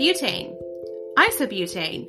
butane, isobutane,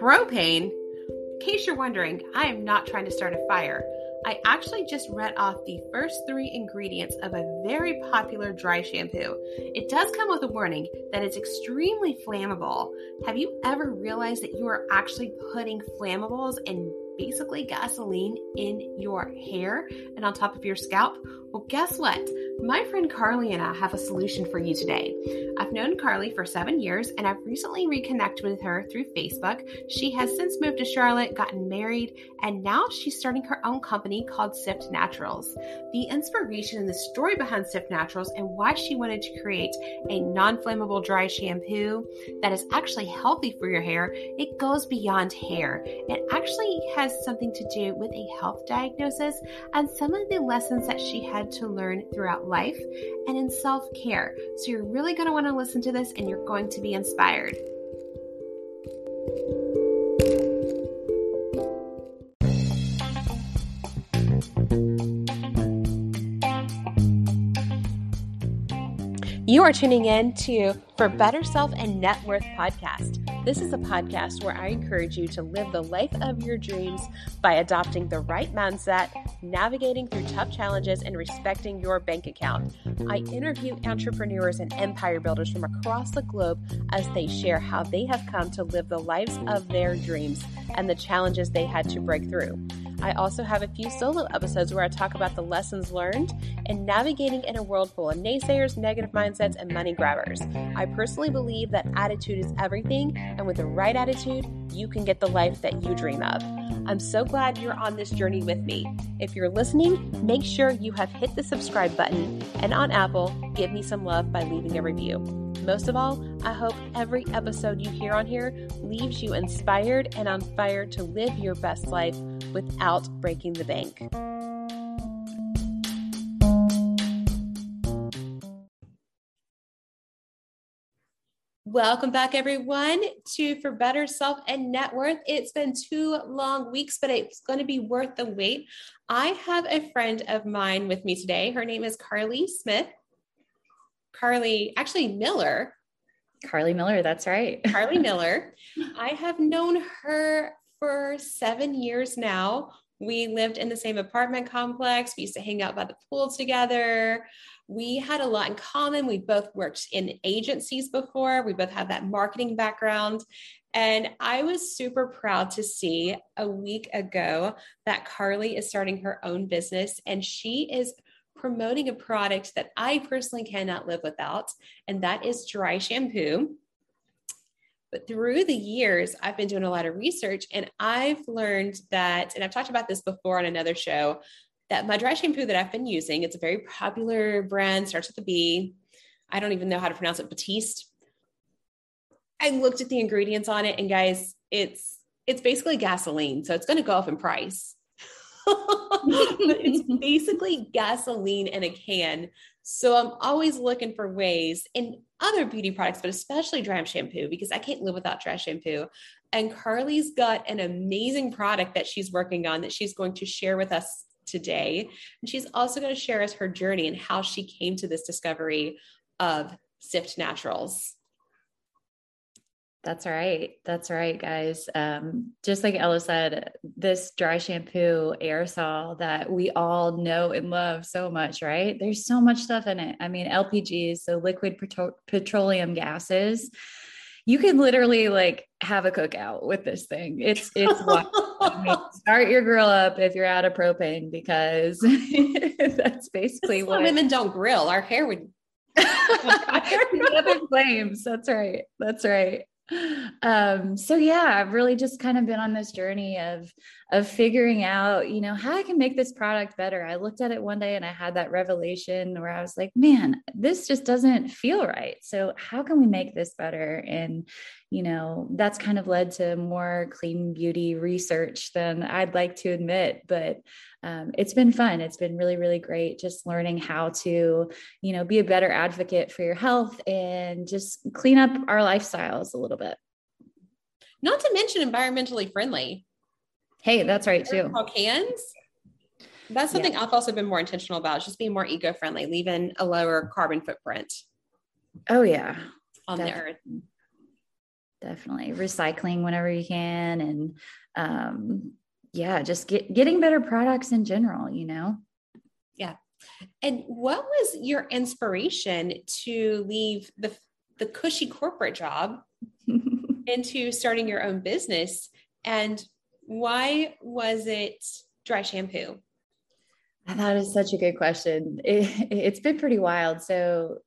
propane. In case you're wondering, I am not trying to start a fire. I actually just read off the first three ingredients of a very popular dry shampoo. It does come with a warning that it's extremely flammable. Have you ever realized that you are actually putting flammables and basically gasoline in your hair and on top of your scalp? Well, guess what? My friend Carly and I have a solution for you today. I've known Carly for seven years and I've recently reconnected with her through Facebook. She has since moved to Charlotte, gotten married, and now she's starting her own company called Sift Naturals. The inspiration and the story behind Sift Naturals and why she wanted to create a non flammable dry shampoo that is actually healthy for your hair, it goes beyond hair. It actually has something to do with a health diagnosis and some of the lessons that she to learn throughout life and in self care. So you're really going to want to listen to this and you're going to be inspired. You are tuning in to For Better Self and Net Worth podcast. This is a podcast where I encourage you to live the life of your dreams by adopting the right mindset, navigating through tough challenges, and respecting your bank account. I interview entrepreneurs and empire builders from across the globe as they share how they have come to live the lives of their dreams and the challenges they had to break through. I also have a few solo episodes where I talk about the lessons learned and navigating in a world full of naysayers, negative mindsets, and money grabbers. I personally believe that attitude is everything, and with the right attitude, you can get the life that you dream of. I'm so glad you're on this journey with me. If you're listening, make sure you have hit the subscribe button, and on Apple, give me some love by leaving a review. Most of all, I hope every episode you hear on here leaves you inspired and on fire to live your best life without breaking the bank. Welcome back, everyone, to For Better Self and Net Worth. It's been two long weeks, but it's going to be worth the wait. I have a friend of mine with me today. Her name is Carly Smith. Carly, actually, Miller. Carly Miller, that's right. Carly Miller. I have known her for seven years now. We lived in the same apartment complex. We used to hang out by the pool together. We had a lot in common. We both worked in agencies before. We both had that marketing background. And I was super proud to see a week ago that Carly is starting her own business and she is promoting a product that I personally cannot live without, and that is dry shampoo. But through the years, I've been doing a lot of research and I've learned that, and I've talked about this before on another show, that my dry shampoo that I've been using, it's a very popular brand, starts with a B. I don't even know how to pronounce it, Batiste. I looked at the ingredients on it and guys, it's it's basically gasoline. So it's going to go up in price. it's basically gasoline in a can. So I'm always looking for ways in other beauty products, but especially dry shampoo, because I can't live without dry shampoo. And Carly's got an amazing product that she's working on that she's going to share with us today. And she's also going to share us her journey and how she came to this discovery of Sift Naturals. That's right. That's right, guys. Um, just like Ella said, this dry shampoo aerosol that we all know and love so much, right? There's so much stuff in it. I mean, LPGs, so liquid petro- petroleum gases. You can literally like have a cookout with this thing. It's it's I mean, start your grill up if you're out of propane because that's basically what women don't grill. Our hair would other flames. That's right. That's right um so yeah i've really just kind of been on this journey of of figuring out you know how i can make this product better i looked at it one day and i had that revelation where i was like man this just doesn't feel right so how can we make this better and you know that's kind of led to more clean beauty research than i'd like to admit but um, it's been fun. It's been really, really great just learning how to, you know, be a better advocate for your health and just clean up our lifestyles a little bit. Not to mention environmentally friendly. Hey, that's right too. Cans. That's something yeah. I've also been more intentional about, just being more eco-friendly, leaving a lower carbon footprint. Oh yeah. On Definitely. the earth. definitely recycling whenever you can and um yeah just get getting better products in general you know yeah and what was your inspiration to leave the the cushy corporate job into starting your own business and why was it dry shampoo? That is such a good question. It, it's been pretty wild. So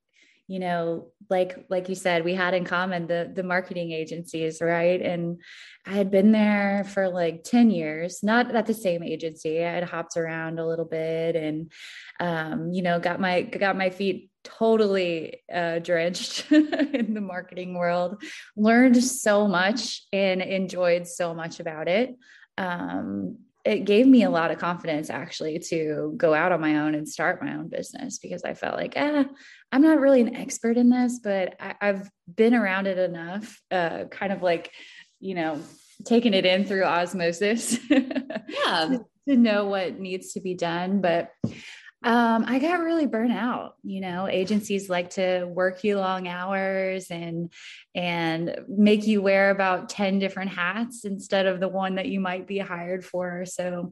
you know like like you said we had in common the the marketing agencies right? And i had been there for like 10 years not at the same agency. I had hopped around a little bit and um, you know got my got my feet totally uh, drenched in the marketing world learned so much and enjoyed so much about it. Um, it gave me a lot of confidence actually to go out on my own and start my own business because I felt like, eh, I'm not really an expert in this, but I, have been around it enough, uh, kind of like, you know, taking it in through osmosis. yeah. to, to know what needs to be done. But um, I got really burnt out. You know, agencies like to work you long hours and and make you wear about 10 different hats instead of the one that you might be hired for. So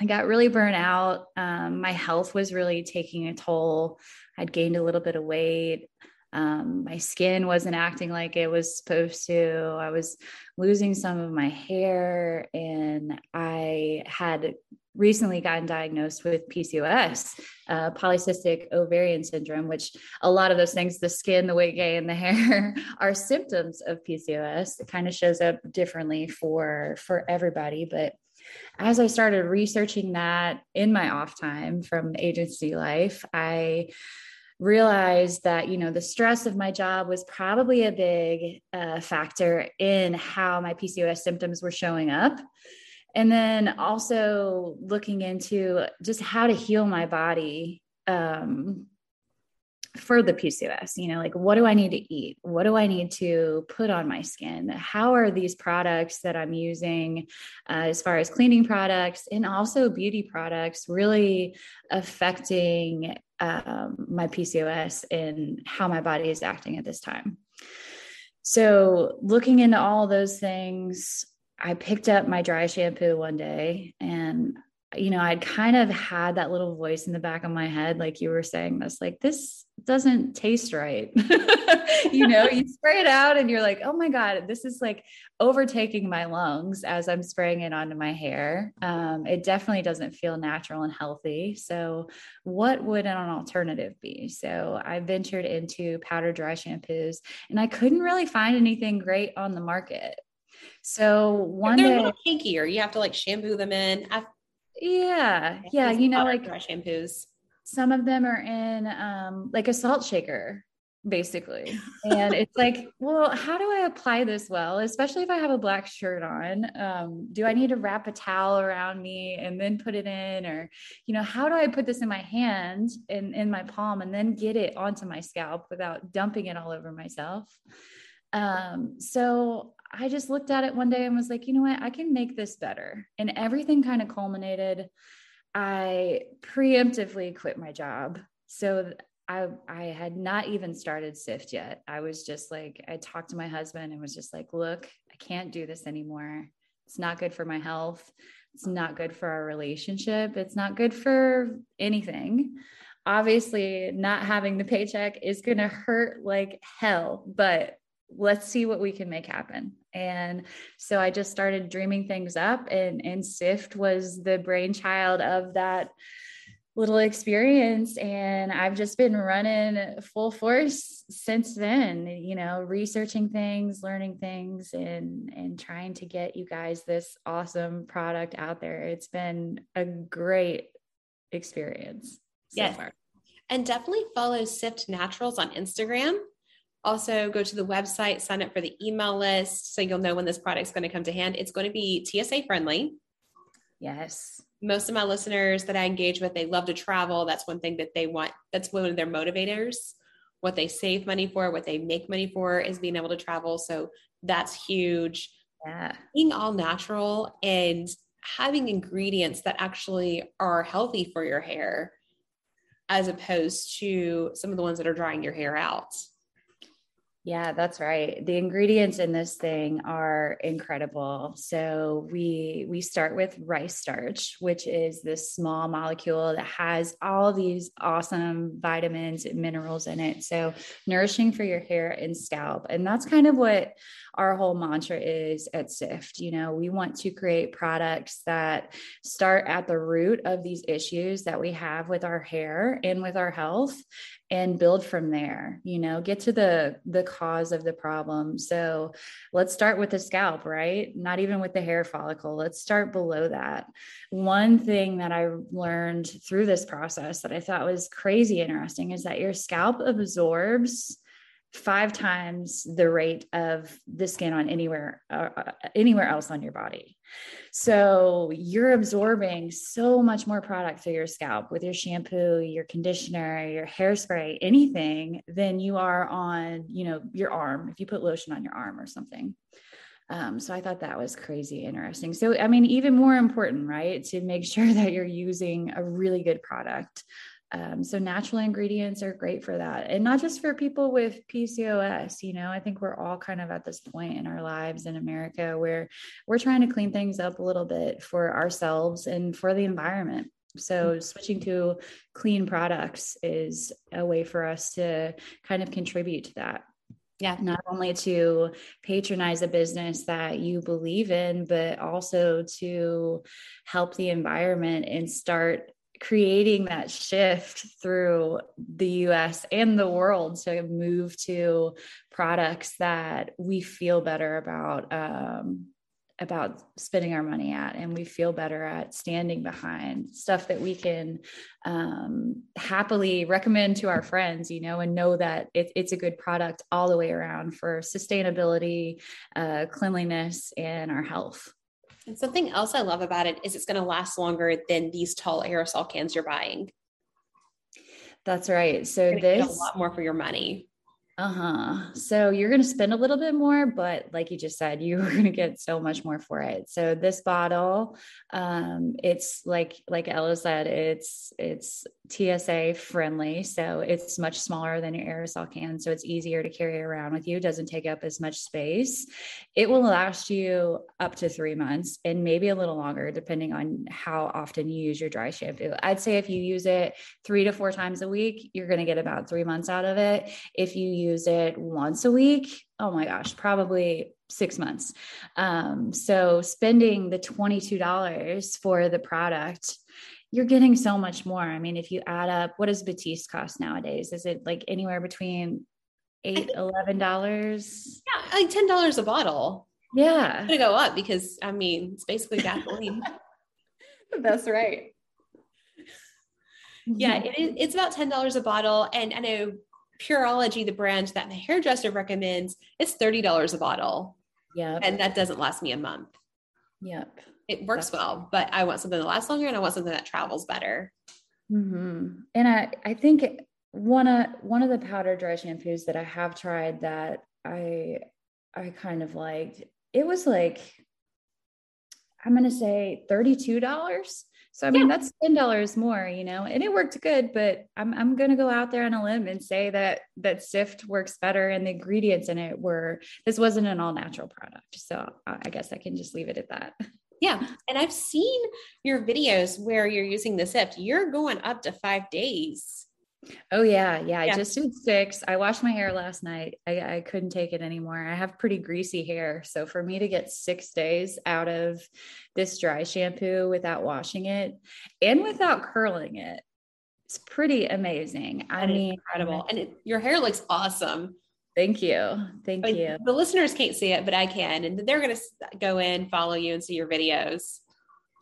I got really burnt out. Um, my health was really taking a toll. I'd gained a little bit of weight. Um, my skin wasn't acting like it was supposed to. I was losing some of my hair, and I had recently gotten diagnosed with PCOS, uh, polycystic ovarian syndrome, which a lot of those things, the skin, the weight gain, the hair, are symptoms of PCOS. It kind of shows up differently for for everybody, but as I started researching that in my off time from agency life, I realized that you know the stress of my job was probably a big uh, factor in how my pcos symptoms were showing up. And then also looking into just how to heal my body um, for the PCOS. You know, like what do I need to eat? What do I need to put on my skin? How are these products that I'm using, uh, as far as cleaning products and also beauty products, really affecting um, my PCOS and how my body is acting at this time? So, looking into all those things, I picked up my dry shampoo one day and you know, I'd kind of had that little voice in the back of my head, like you were saying this, like, this doesn't taste right. you know, you spray it out and you're like, oh my God, this is like overtaking my lungs as I'm spraying it onto my hair. Um, it definitely doesn't feel natural and healthy. So, what would an alternative be? So, I ventured into powder dry shampoos and I couldn't really find anything great on the market. So one they're day, a little kinkier. You have to like shampoo them in. I've, yeah, yeah. You know, like dry shampoos. Some of them are in um, like a salt shaker, basically. And it's like, well, how do I apply this well? Especially if I have a black shirt on. Um, do I need to wrap a towel around me and then put it in? Or, you know, how do I put this in my hand and in my palm and then get it onto my scalp without dumping it all over myself? Um, so I just looked at it one day and was like, you know what, I can make this better. And everything kind of culminated. I preemptively quit my job. So I I had not even started SIFT yet. I was just like, I talked to my husband and was just like, look, I can't do this anymore. It's not good for my health. It's not good for our relationship. It's not good for anything. Obviously, not having the paycheck is going to hurt like hell, but let's see what we can make happen. And so I just started dreaming things up and and SIFT was the brainchild of that little experience and I've just been running full force since then, you know, researching things, learning things and and trying to get you guys this awesome product out there. It's been a great experience so yes. Far. And definitely follow SIFT Naturals on Instagram. Also, go to the website, sign up for the email list so you'll know when this product's going to come to hand. It's going to be TSA friendly. Yes. Most of my listeners that I engage with, they love to travel. That's one thing that they want. That's one of their motivators. What they save money for, what they make money for is being able to travel. So that's huge. Yeah. Being all natural and having ingredients that actually are healthy for your hair as opposed to some of the ones that are drying your hair out. Yeah, that's right. The ingredients in this thing are incredible. So we we start with rice starch, which is this small molecule that has all these awesome vitamins and minerals in it. So nourishing for your hair and scalp. And that's kind of what our whole mantra is at Sift. You know, we want to create products that start at the root of these issues that we have with our hair and with our health and build from there you know get to the the cause of the problem. So let's start with the scalp right? Not even with the hair follicle. Let's start below that. One thing that i learned through this process that i thought was crazy interesting is that your scalp absorbs five times the rate of the skin on anywhere uh, uh, anywhere else on your body so you're absorbing so much more product through your scalp with your shampoo your conditioner your hairspray anything than you are on you know your arm if you put lotion on your arm or something um, so I thought that was crazy interesting. So, I mean, even more important, right, to make sure that you're using a really good product um, so natural ingredients are great for that. And not just for people with PCOS, you know, I think we're all kind of at this point in our lives in America where we're trying to clean things up a little bit for ourselves and for the environment. So mm-hmm. switching to clean products is a way for us to kind of contribute to that. Yeah. Not only to patronize a business that you believe in, but also to help the environment and start creating that shift through the US and the world to move to products that we feel better about um, about spending our money at and we feel better at standing behind stuff that we can um, happily recommend to our friends you know and know that it, it's a good product all the way around for sustainability uh, cleanliness and our health and something else I love about it is it's going to last longer than these tall aerosol cans you're buying. That's right. So this a lot more for your money. Uh-huh. So you're going to spend a little bit more, but like you just said, you're going to get so much more for it. So this bottle, um, it's like like Ella said, it's it's TSA friendly. So it's much smaller than your aerosol can. So it's easier to carry around with you. Doesn't take up as much space. It will last you up to three months and maybe a little longer, depending on how often you use your dry shampoo. I'd say if you use it three to four times a week, you're going to get about three months out of it. If you use it once a week, oh my gosh, probably six months. Um, so spending the $22 for the product, you're getting so much more. I mean, if you add up, what does Batiste cost nowadays? Is it like anywhere between eight, eleven dollars? Yeah, like ten dollars a bottle. Yeah, it's gonna go up because I mean it's basically gasoline. That's right. Yeah, it is, it's about ten dollars a bottle, and I know Pureology, the brand that my hairdresser recommends, it's $30 a bottle. Yeah. And that doesn't last me a month. Yep. It works That's well, but I want something that lasts longer and I want something that travels better. Mm-hmm. And I, I think one of one of the powder dry shampoos that I have tried that I I kind of liked, it was like I'm gonna say $32 so I mean, yeah. that's ten dollars more, you know, and it worked good. But I'm I'm gonna go out there on a limb and say that that Sift works better, and the ingredients in it were this wasn't an all natural product. So I guess I can just leave it at that. Yeah, and I've seen your videos where you're using the Sift. You're going up to five days. Oh yeah, yeah. I just did six. I washed my hair last night. I, I couldn't take it anymore. I have pretty greasy hair. So for me to get six days out of this dry shampoo without washing it and without curling it, it's pretty amazing. I mean, incredible. And it, your hair looks awesome. Thank you. Thank you. The listeners can't see it, but I can. And they're going to go in, follow you, and see your videos.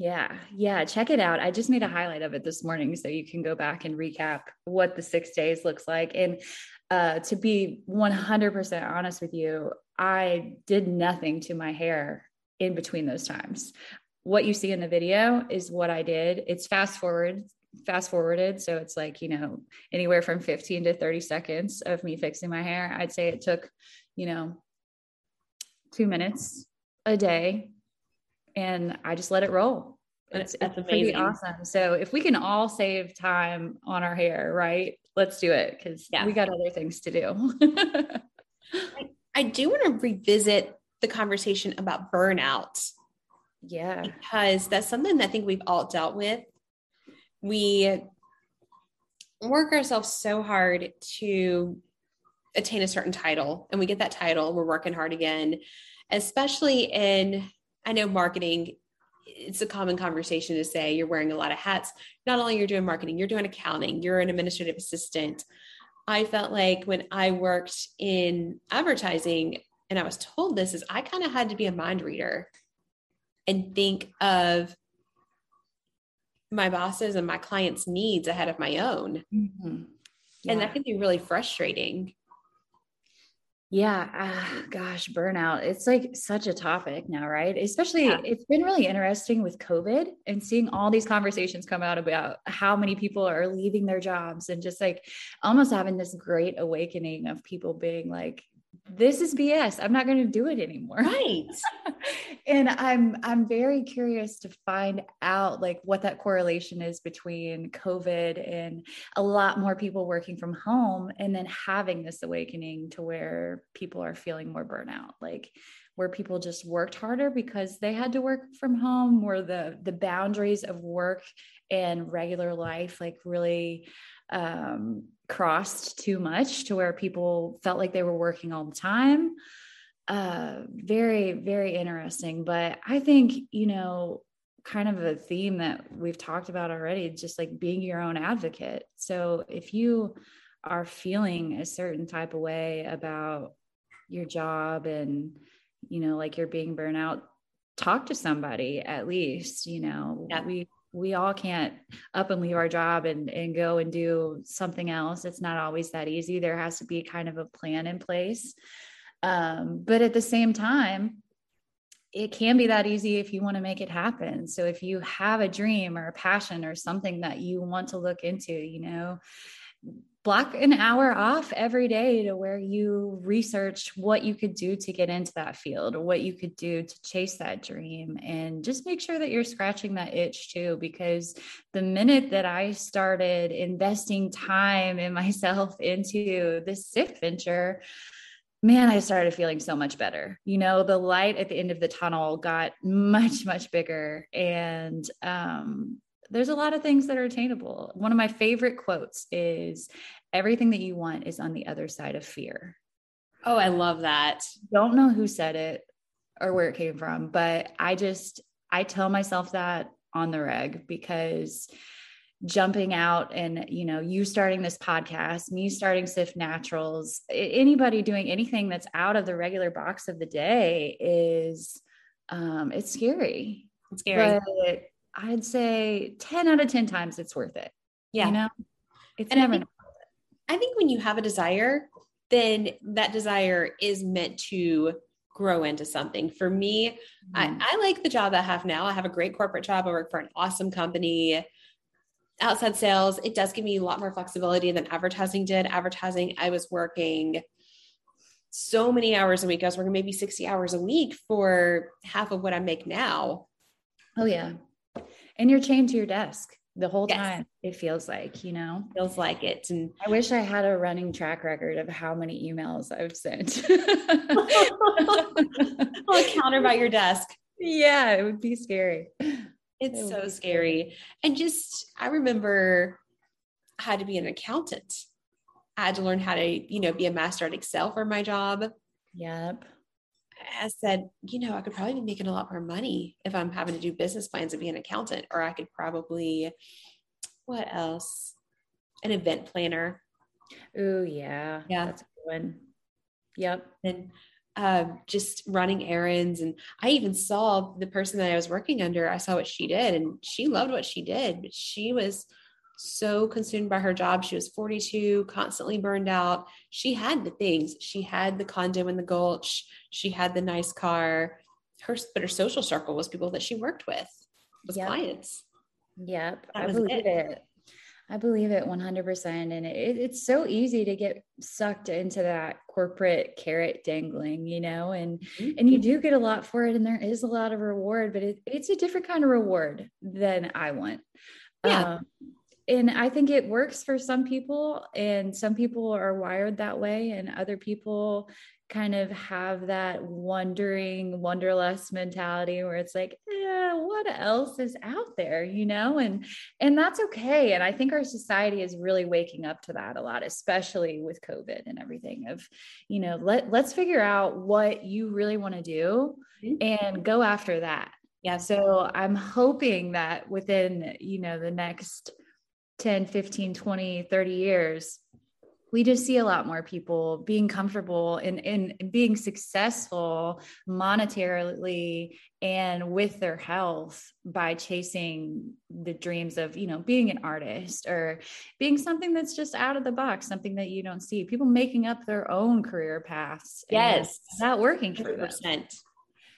Yeah, yeah, check it out. I just made a highlight of it this morning so you can go back and recap what the 6 days looks like and uh, to be 100% honest with you, I did nothing to my hair in between those times. What you see in the video is what I did. It's fast forward, fast forwarded. So it's like, you know, anywhere from 15 to 30 seconds of me fixing my hair. I'd say it took, you know, two minutes a day and I just let it roll. It's, That's it's pretty awesome. So if we can all save time on our hair, right? Let's do it because yeah. we got other things to do. I, I do want to revisit the conversation about burnout. Yeah. Because that's something that I think we've all dealt with. We work ourselves so hard to attain a certain title and we get that title, we're working hard again, especially in, I know marketing, it's a common conversation to say you're wearing a lot of hats. Not only you're doing marketing, you're doing accounting, you're an administrative assistant. I felt like when I worked in advertising and I was told this is I kind of had to be a mind reader and think of my bosses and my clients' needs ahead of my own. Mm-hmm. Yeah. And that can be really frustrating. Yeah, uh, gosh, burnout. It's like such a topic now, right? Especially, yeah. it's been really interesting with COVID and seeing all these conversations come out about how many people are leaving their jobs and just like almost having this great awakening of people being like, this is BS. I'm not going to do it anymore. Right. and I'm I'm very curious to find out like what that correlation is between COVID and a lot more people working from home and then having this awakening to where people are feeling more burnout. Like where people just worked harder because they had to work from home, where the the boundaries of work and regular life like really um, crossed too much to where people felt like they were working all the time. Uh, very, very interesting. But I think, you know, kind of a theme that we've talked about already, just like being your own advocate. So if you are feeling a certain type of way about your job and, you know, like you're being burnt out, talk to somebody at least, you know, yeah. we we all can't up and leave our job and, and go and do something else. It's not always that easy. There has to be kind of a plan in place. Um, but at the same time, it can be that easy if you want to make it happen. So if you have a dream or a passion or something that you want to look into, you know, block an hour off every day to where you research what you could do to get into that field what you could do to chase that dream and just make sure that you're scratching that itch too because the minute that i started investing time in myself into this SIFT venture man, I started feeling so much better. You know, the light at the end of the tunnel got much, much bigger. And um, there's a lot of things that are attainable. One of my favorite quotes is everything that you want is on the other side of fear. Oh, I love that. Don't know who said it or where it came from, but I just I tell myself that on the reg because jumping out and you know you starting this podcast me starting SIFT naturals anybody doing anything that's out of the regular box of the day is um it's scary it's scary but I'd say 10 out of 10 times it's worth it. Yeah. You know, it's and never. I think, I think when you have a desire, then that desire is meant to grow into something. For me, mm I, mm-hmm. I like the job I have now. I have a great corporate job. I work for an awesome company. Outside sales, it does give me a lot more flexibility than advertising did. Advertising, I was working so many hours a week. I was working maybe 60 hours a week for half of what I make now. Oh, yeah and you're chained to your desk the whole yes. time it feels like you know? Feels like it and i wish i had a running track record of how many emails i've sent. Well counter by your desk. Yeah it would be scary. It's it so scary. scary. And just i remember i had to be an accountant. I had to learn how to you know be a master at excel for my job. Yep I said, you know, I could probably be making a lot more money if I'm having to do business plans and be an accountant, or I could probably, what else? An event planner. Oh, yeah. Yeah. That's a good one. Yep. And uh, just running errands. And I even saw the person that I was working under, I saw what she did, and she loved what she did, but she was so consumed by her job. She was 42, constantly burned out. She had the things. She had the condo in the Gulch. She had the nice car. Her, but her social circle was people that she worked with, was yep. clients. Yep, that I believe it. it. I believe it 100%. And it, it's so easy to get sucked into that corporate carrot dangling, you know, and, mm-hmm. and you do get a lot for it. And there is a lot of reward, but it, it's a different kind of reward than I want. Yeah. Um, and I think it works for some people, and some people are wired that way, and other people kind of have that wondering, wonderlust mentality where it's like, yeah, what else is out there, you know? And and that's okay. And I think our society is really waking up to that a lot, especially with COVID and everything of, you know, let let's figure out what you really want to do mm-hmm. and go after that. Yeah. So I'm hoping that within, you know, the next 10, 15, 20, 30 years, we just see a lot more people being comfortable in, in being successful monetarily and with their health by chasing the dreams of you know being an artist or being something that's just out of the box something that you don't see. People making up their own career paths yes. not working for 100%. them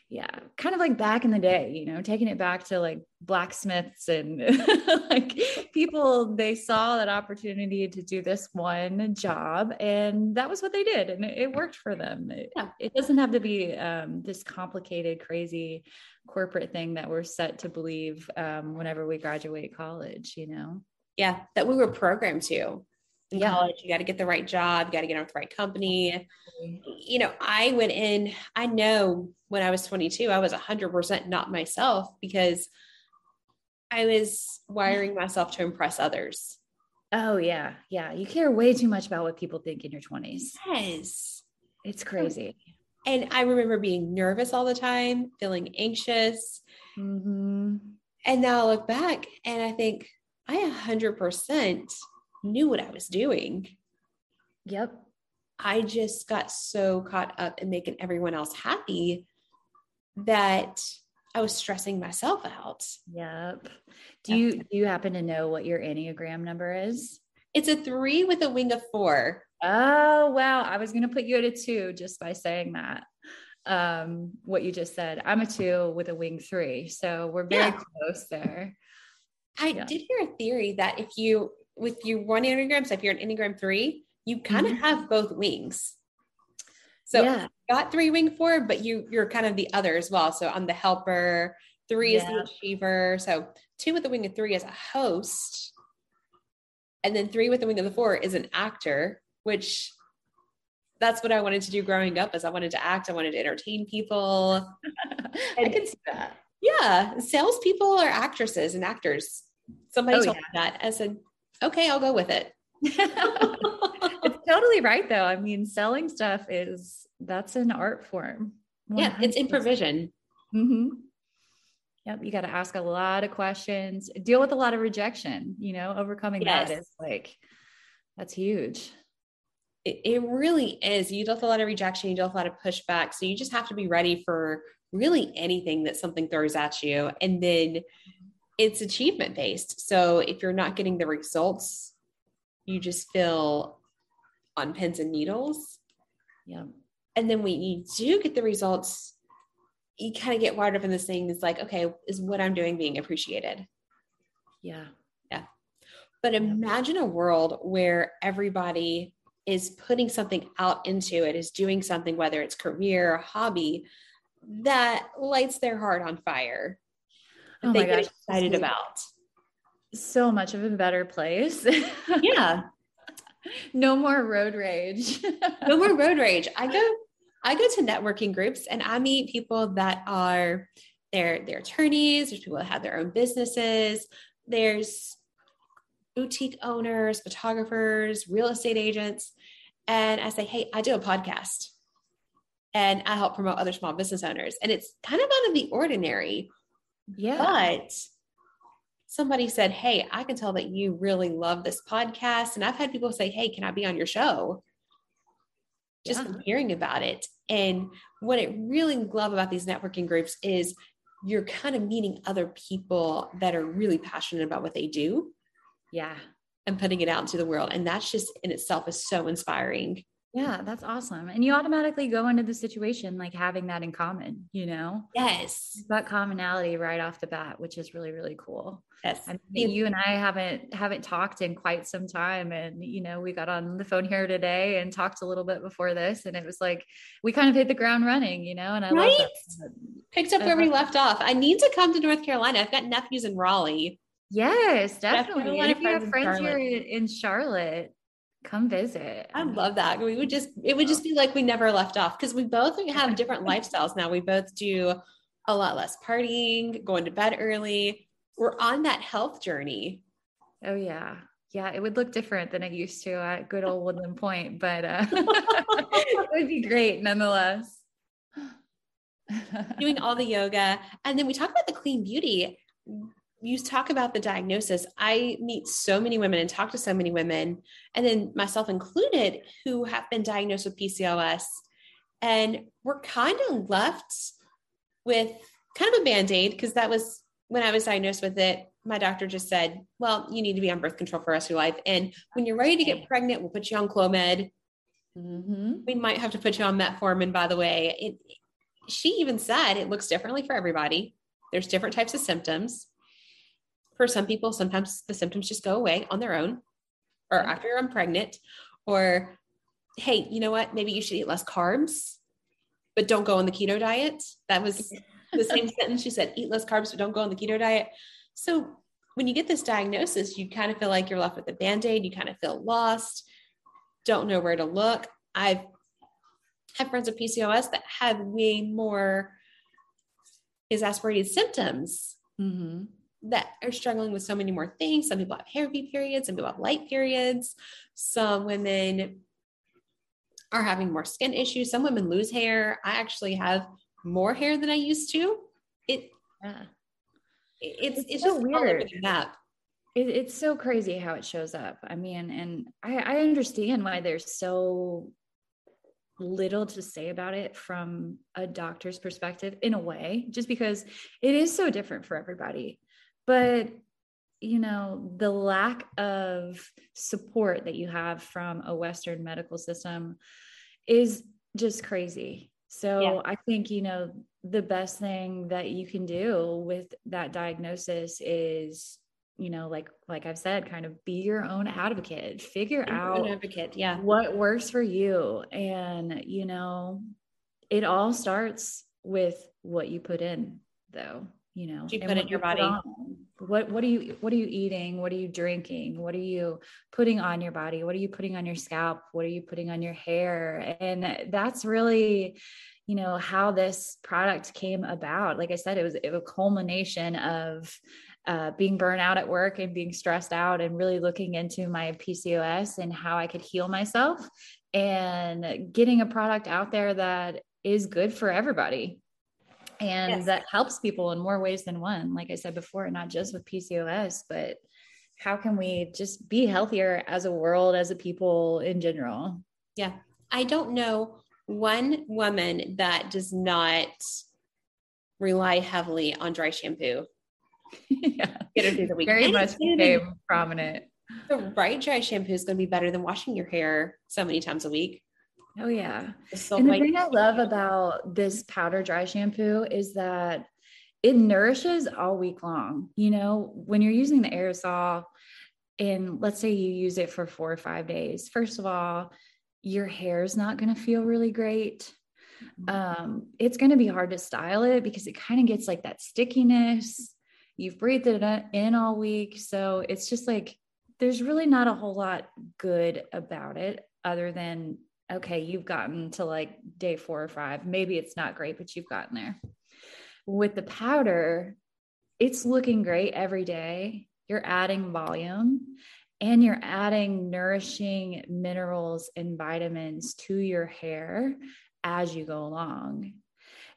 yeah kind of like back in the day you know taking it back to like blacksmiths and like people they saw that opportunity to do this one job and that was what they did and it, worked for them. It, yeah. it, doesn't have to be um, this complicated crazy corporate thing that we're set to believe um, whenever we graduate college you know? Yeah that we were programmed to in yeah. college. You got to get the right job, you got to get on with the right company. You know, I went in, I know when I was 22, I was 100% not myself because I was wiring myself to impress others. Oh, yeah. Yeah. You care way too much about what people think in your 20s. Yes. It's crazy. And I remember being nervous all the time, feeling anxious. Mm-hmm. And now I look back and I think I 100% knew what I was doing. Yep. I just got so caught up in making everyone else happy that I was stressing myself out. Yep. Do you do you happen to know what your Enneagram number is? It's a three with a wing of four. Oh wow. I was gonna put you at a two just by saying that. Um, what you just said. I'm a two with a wing three. So we're very yeah. close there. I yeah. did hear a theory that if you with your one enneagram, so if you're an enneagram three, you kind of mm-hmm. have both wings. So yeah. got three wing four, but you you're kind of the other as well. So I'm the helper, three yeah. is the achiever. So two with the wing of three is a host. And then three with the wing of the four is an actor, which that's what I wanted to do growing up as I wanted to act. I wanted to entertain people. I can see that. Yeah. Salespeople are actresses and actors. Somebody oh, told yeah. me that. I said, okay, I'll go with it. it's totally right though. I mean, selling stuff is that's an art form. 100%. Yeah, it's in provision. Mm-hmm. Yep, you got to ask a lot of questions, deal with a lot of rejection. You know, overcoming yes. that is like that's huge. It, it really is. You deal with a lot of rejection, you deal with a lot of pushback. So you just have to be ready for really anything that something throws at you. And then it's achievement based. So if you're not getting the results, you just feel on pins and needles. Yeah. And then when you do get the results, you kind of get wired up in this thing. It's like, okay, is what I'm doing being appreciated? Yeah. Yeah. But imagine a world where everybody is putting something out into it, is doing something, whether it's career or hobby, that lights their heart on fire oh they get excited about. So much of a better place. yeah. no more road rage. no more road rage. I go I go to networking groups and I meet people that are they're they're attorneys, there's people that have their own businesses, there's boutique owners, photographers, real estate agents. And I say, hey, I do a podcast and I help promote other small business owners. And it's kind of out of the ordinary yeah. But somebody said, Hey, I can tell that you really love this podcast. And I've had people say, Hey, can I be on your show? Just yeah. hearing about it. And what I really love about these networking groups is you're kind of meeting other people that are really passionate about what they do. Yeah. And putting it out into the world. And that's just in itself is so inspiring. Yeah, that's awesome. And you automatically go into the situation like having that in common, you know? Yes. That commonality right off the bat, which is really, really cool. Yes. I mean, you and I haven't haven't talked in quite some time. And you know, we got on the phone here today and talked a little bit before this. And it was like we kind of hit the ground running, you know, and I right? love that. Picked up where we left off. I need to come to North Carolina. I've got nephews in Raleigh. Yes, definitely. And if you have friends here in Charlotte, come visit. I love that. We would just, it would just be like we never left off because we both have different lifestyles now. We both do a lot less partying, going to bed early. We're on that health journey. Oh, yeah. Yeah, it would look different than it used to at good old Woodland Point, but uh, it would be great nonetheless. Doing all the yoga. And then we talk about the clean beauty you talk about the diagnosis. I meet so many women and talk to so many women, and then myself included, who have been diagnosed with PCOS. And we're kind of left with kind of a band aid because that was when I was diagnosed with it. My doctor just said, Well, you need to be on birth control for the rest of your life. And when you're ready to get pregnant, we'll put you on Clomid. Mm-hmm. We might have to put you on metformin, by the way. It, she even said it looks differently for everybody. There's different types of symptoms for some people, sometimes the symptoms just go away on their own or after I'm pregnant. Or, hey, you know what? Maybe you should eat less carbs, but don't go on the keto diet. That was the same sentence she said eat less carbs, but don't go on the keto diet. So when you get this diagnosis, you kind of feel like you're left with a band aid. You kind of feel lost, don't know where to look. I've had friends with PCOS that have way more exasperated symptoms. Mm-hmm that are struggling with so many more things. Some people have heavy periods, some people have light periods. Some women are having more skin issues. Some women lose hair. I actually have more hair than I used to. It, yeah. it's, it's, it's so just weird. It, it's so crazy how it shows up. I mean, and I, I understand why there's so little to say about it from a doctor's perspective in a way, just because it is so different for everybody but you know the lack of support that you have from a western medical system is just crazy. So yeah. i think you know the best thing that you can do with that diagnosis is you know like like i've said kind of be your own advocate. Figure out advocate yeah. what works for you. And you know it all starts with what you put in though you know you put in your body. what what are you what are you eating? What are you drinking? What are you putting on your body? What are you putting on your scalp? What are you putting on your hair? And that's really you know how this product came about. Like i said it was, it was a culmination of uh, being burnt out at work and being stressed out and really looking into my pcos and how i could heal myself and getting a product out there that is good for everybody and yes. that helps people in more ways than one like i said before not just with pcos but how can we just be healthier as a world as a people in general? Yeah. I don't know one woman that does not rely heavily on dry shampoo. Yeah. Get through the week. Very much became prominent. The right dry shampoo is going to be better than washing your hair so many times a week Oh yeah. So and the thing I love about this powder dry shampoo is that it nourishes all week long. You know, when you're using the aerosol and let's say you use it for 4 or 5 days. First of all, your hair is not going to feel really great. Mm-hmm. Um, it's going to be hard to style it because it kind of gets like that stickiness. You've breathed it in all week. So it's just like there's really not a whole lot good about it other than okay, you've gotten to like day four or five. Maybe it's not great, but you've gotten there. With the powder, it's looking great every day. You're adding volume and you're adding nourishing minerals and vitamins to your hair as you go along.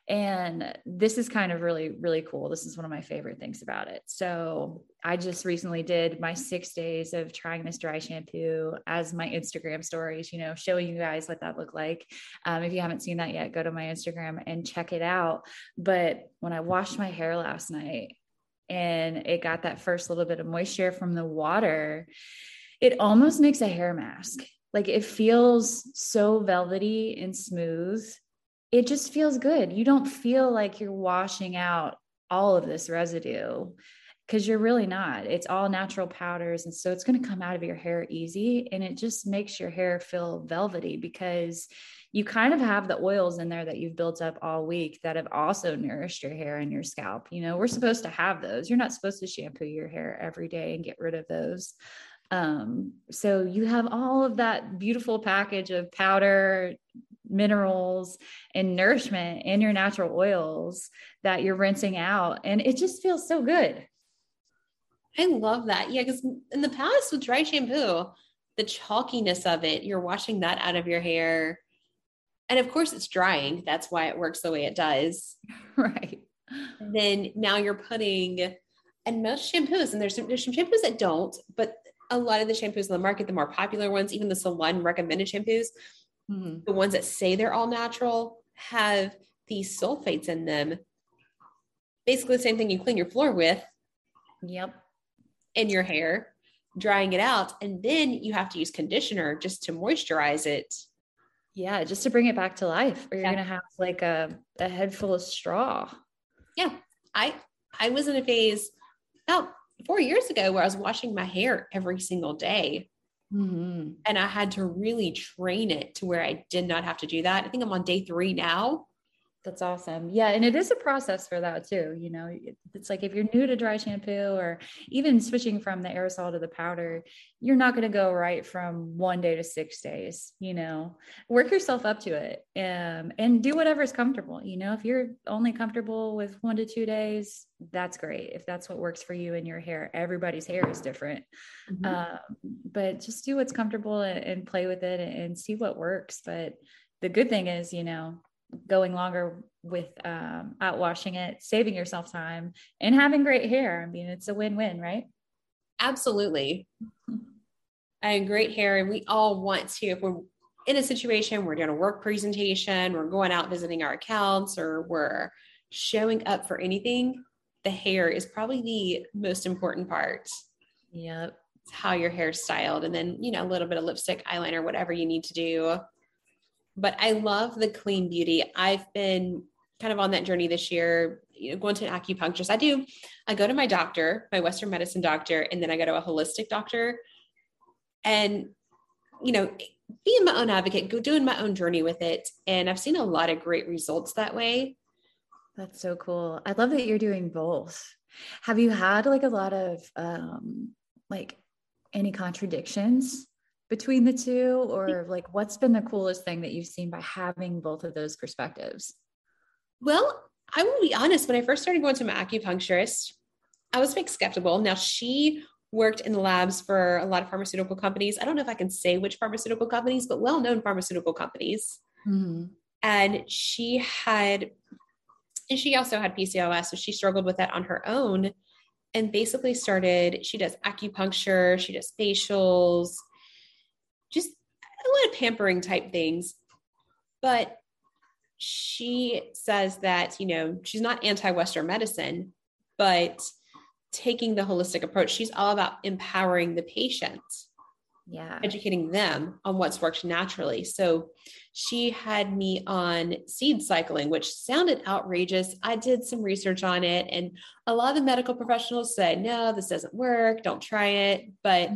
And this is kind of really, really cool. This is one of my favorite things about it. So, I just recently did my six days of trying this dry shampoo as my Instagram stories, you know, showing you guys what that looked like. Um, if you haven't seen that yet, go to my Instagram and check it out. But when I washed my hair last night and it got that first little bit of moisture from the water, it almost makes a hair mask. Like it feels so velvety and smooth it just feels good. You don't feel like you're washing out all of this residue because you're really not. It's all natural powders. And so it's going to come out of your hair easy. And it just makes your hair feel velvety because you kind of have the oils in there that you've built up all week that have also nourished your hair and your scalp. You know, we're supposed to have those. You're not supposed to shampoo your hair every day and get rid of those. Um, so you have all of that beautiful package of powder, minerals, and nourishment in your natural oils that you're rinsing out. And it just feels so good. I love that. Yeah, because in the past with dry shampoo, the chalkiness of it, you're washing that out of your hair. And of course, it's drying. That's why it works the way it does. Right. And then now you're putting, and most shampoos, and there's some, there's some shampoos that don't, but a lot of the shampoos in the market, the more popular ones, even the salon recommended shampoos, mm-hmm. the ones that say they're all natural, have these sulfates in them. Basically, the same thing you clean your floor with. Yep. In your hair, drying it out. And then you have to use conditioner just to moisturize it. Yeah, just to bring it back to life, or you're yeah. gonna have like a, a head full of straw. Yeah. I I was in a phase about four years ago where I was washing my hair every single day. Mm-hmm. And I had to really train it to where I did not have to do that. I think I'm on day three now. That's awesome. Yeah. And it is a process for that too. You know, it's like if you're new to dry shampoo or even switching from the aerosol to the powder, you're not going to go right from one day to six days. You know, work yourself up to it um, and do whatever's comfortable. You know, if you're only comfortable with one to two days, that's great. If that's what works for you and your hair, everybody's hair is different. Mm-hmm. Um, but just do what's comfortable and, and play with it and, and see what works. But the good thing is, you know, going longer with um, outwashing it, saving yourself time, and having great hair. I mean, it's a win win, right? Absolutely. and great hair, and we all want to, if we're in a situation, we're doing a work presentation, we're going out visiting our accounts, or we're showing up for anything, the hair is probably the most important part. Yep. It's how your hair styled, and then, you know, a little bit of lipstick, eyeliner, whatever you need to do but I love the clean beauty. I've been kind of on that journey this year, you know, going to an acupuncturist. I do, I go to my doctor, my Western medicine doctor, and then I go to a holistic doctor. And, you know, being my own advocate, go doing my own journey with it. And I've seen a lot of great results that way. That's so cool. I love that you're doing both. Have you had like a lot of um like any contradictions between the two or like what's been the coolest thing that you've seen by having both of those perspectives? Well i will be honest when i first started going to my acupuncturist i was like skeptical. Now she worked in the labs for a lot of pharmaceutical companies. I don't know if i can say which pharmaceutical companies but well-known pharmaceutical companies. Mm-hmm. and she had and she also had pcos so she struggled with that on her own. And basically started she does acupuncture she does facials just a lot of pampering type things. But she says that, you know, she's not anti Western medicine, but taking the holistic approach, she's all about empowering the patient. Yeah. Educating them on what's worked naturally. So she had me on seed cycling, which sounded outrageous. I did some research on it, and a lot of the medical professionals said, no, this doesn't work. Don't try it. But.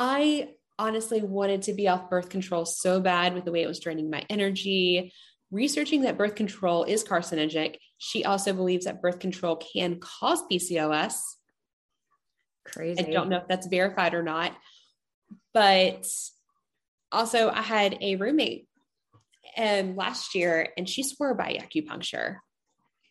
I honestly wanted to be off birth control so bad with the way it was draining my energy. Researching that birth control is carcinogenic. She also believes that birth control can cause PCOS. Crazy. I don't know if that's verified or not. But also, I had a roommate um, last year and she swore by acupuncture.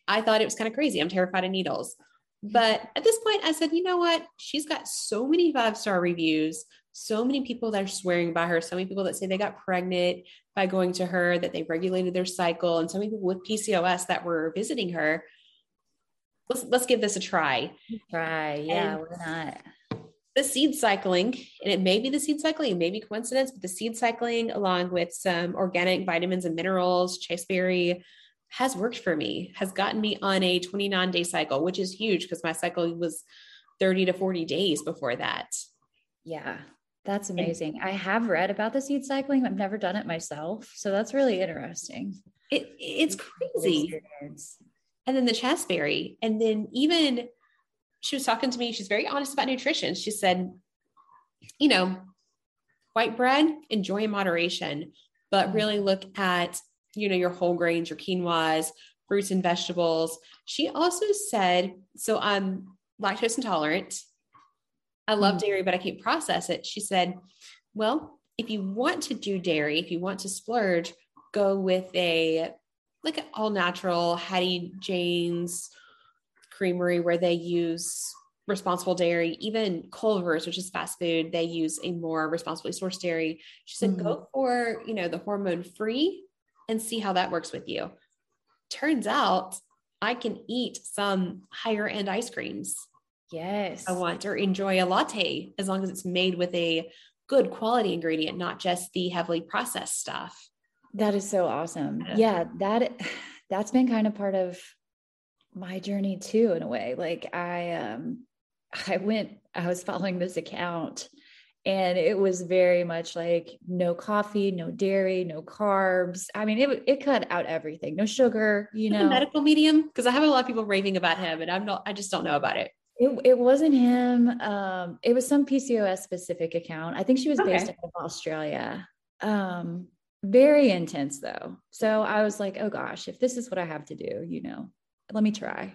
I thought it was kind of crazy. I'm terrified of needles. But at this point, I said, you know what? She's got so many five star reviews so many people that are swearing by her, so many people that say they got pregnant by going to her, that they regulated their cycle, and so many people with PCOS that were visiting her. Let's let's give this a try. Try, yeah, and why not? The seed cycling, and it may be the seed cycling, it may be coincidence, but the seed cycling, along with some organic vitamins and minerals, chasteberry, has worked for me, has gotten me on a 29 day cycle, which is huge because my cycle was 30 to 40 days before that. Yeah, that's amazing. I have read about the seed cycling. I've never done it myself. So that's really interesting. It, it's crazy. And then the chasteberry. And then even she was talking to me, she's very honest about nutrition. She said, you know, white bread, enjoy in moderation, but mm-hmm. really look at, you know, your whole grains, your quinoas, fruits and vegetables. She also said, so I'm lactose intolerant I love mm-hmm. dairy, but I can't process it. She said, Well, if you want to do dairy, if you want to splurge, go with a like an all natural Hattie Jane's creamery where they use responsible dairy, even Culver's, which is fast food, they use a more responsibly sourced dairy. She said, mm-hmm. go for, you know, the hormone free and see how that works with you. Turns out I can eat some higher end ice creams. Yes. I want or enjoy a latte as long as it's made with a good quality ingredient, not just the heavily processed stuff. That is so awesome. Yeah, that that's been kind of part of my journey too in a way. Like I um I went I was following this account and it was very much like no coffee, no dairy, no carbs. I mean, it it cut out everything. No sugar, you know. medical medium because I have a lot of people raving about him and I'm not I just don't know about it. It, it wasn't him. Um, it was some PCOS specific account. I think she was okay. based out of Australia. Um, very intense though. So I was like, oh gosh, if this is what I have to do, you know, let me try.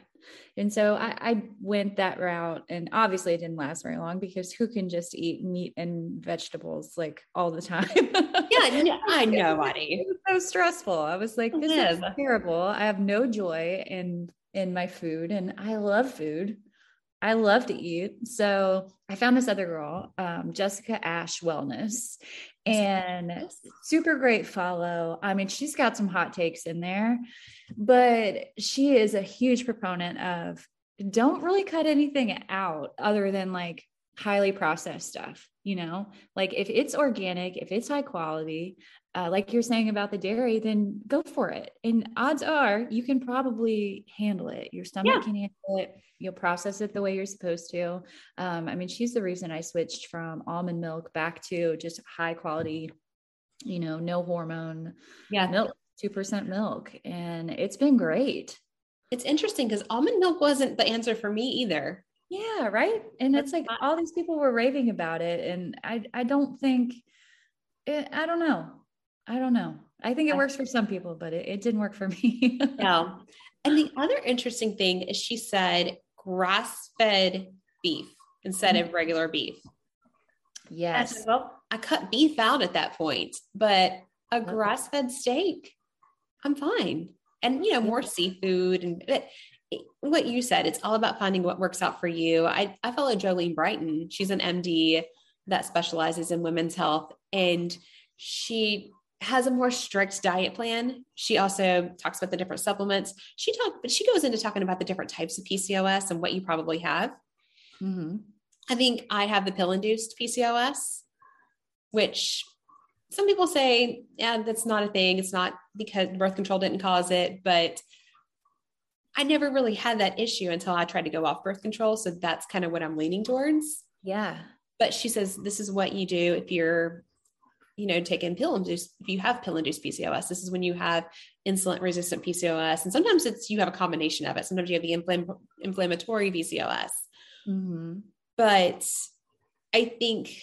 And so I, I, went that route. And obviously it didn't last very long because who can just eat meat and vegetables like all the time? yeah, I know, buddy. It was so stressful. I was like, this is terrible. I have no joy in in my food and I love food. I love to eat. So I found this other girl, um, Jessica Ash Wellness, and super great follow. I mean, she's got some hot takes in there, but she is a huge proponent of don't really cut anything out other than like highly processed stuff you know like if it's organic if it's high quality uh, like you're saying about the dairy then go for it and odds are you can probably handle it your stomach yeah. can handle it you'll process it the way you're supposed to um, i mean she's the reason i switched from almond milk back to just high quality you know no hormone yeah milk 2% milk and it's been great it's interesting because almond milk wasn't the answer for me either yeah, right. And it's like all these people were raving about it. And I I don't think it, I don't know. I don't know. I think it works for some people, but it, it didn't work for me. no. And the other interesting thing is she said grass fed beef instead mm-hmm. of regular beef. Yes. Said, well, I cut beef out at that point, but a grass fed steak, I'm fine. And, you know, more seafood and what you said, it's all about finding what works out for you. I, I follow Jolene Brighton. She's an MD that specializes in women's health, and she has a more strict diet plan. She also talks about the different supplements. She talked, but she goes into talking about the different types of PCOS and what you probably have. Mm-hmm. I think I have the pill induced PCOS, which some people say, yeah, that's not a thing. It's not because birth control didn't cause it, but I never really had that issue until I tried to go off birth control. So that's kind of what I'm leaning towards. Yeah. But she says this is what you do if you're, you know, taking pill induced, if you have pill induced PCOS, this is when you have insulin resistant PCOS. And sometimes it's you have a combination of it. Sometimes you have the infl- inflammatory PCOS. Mm-hmm. But I think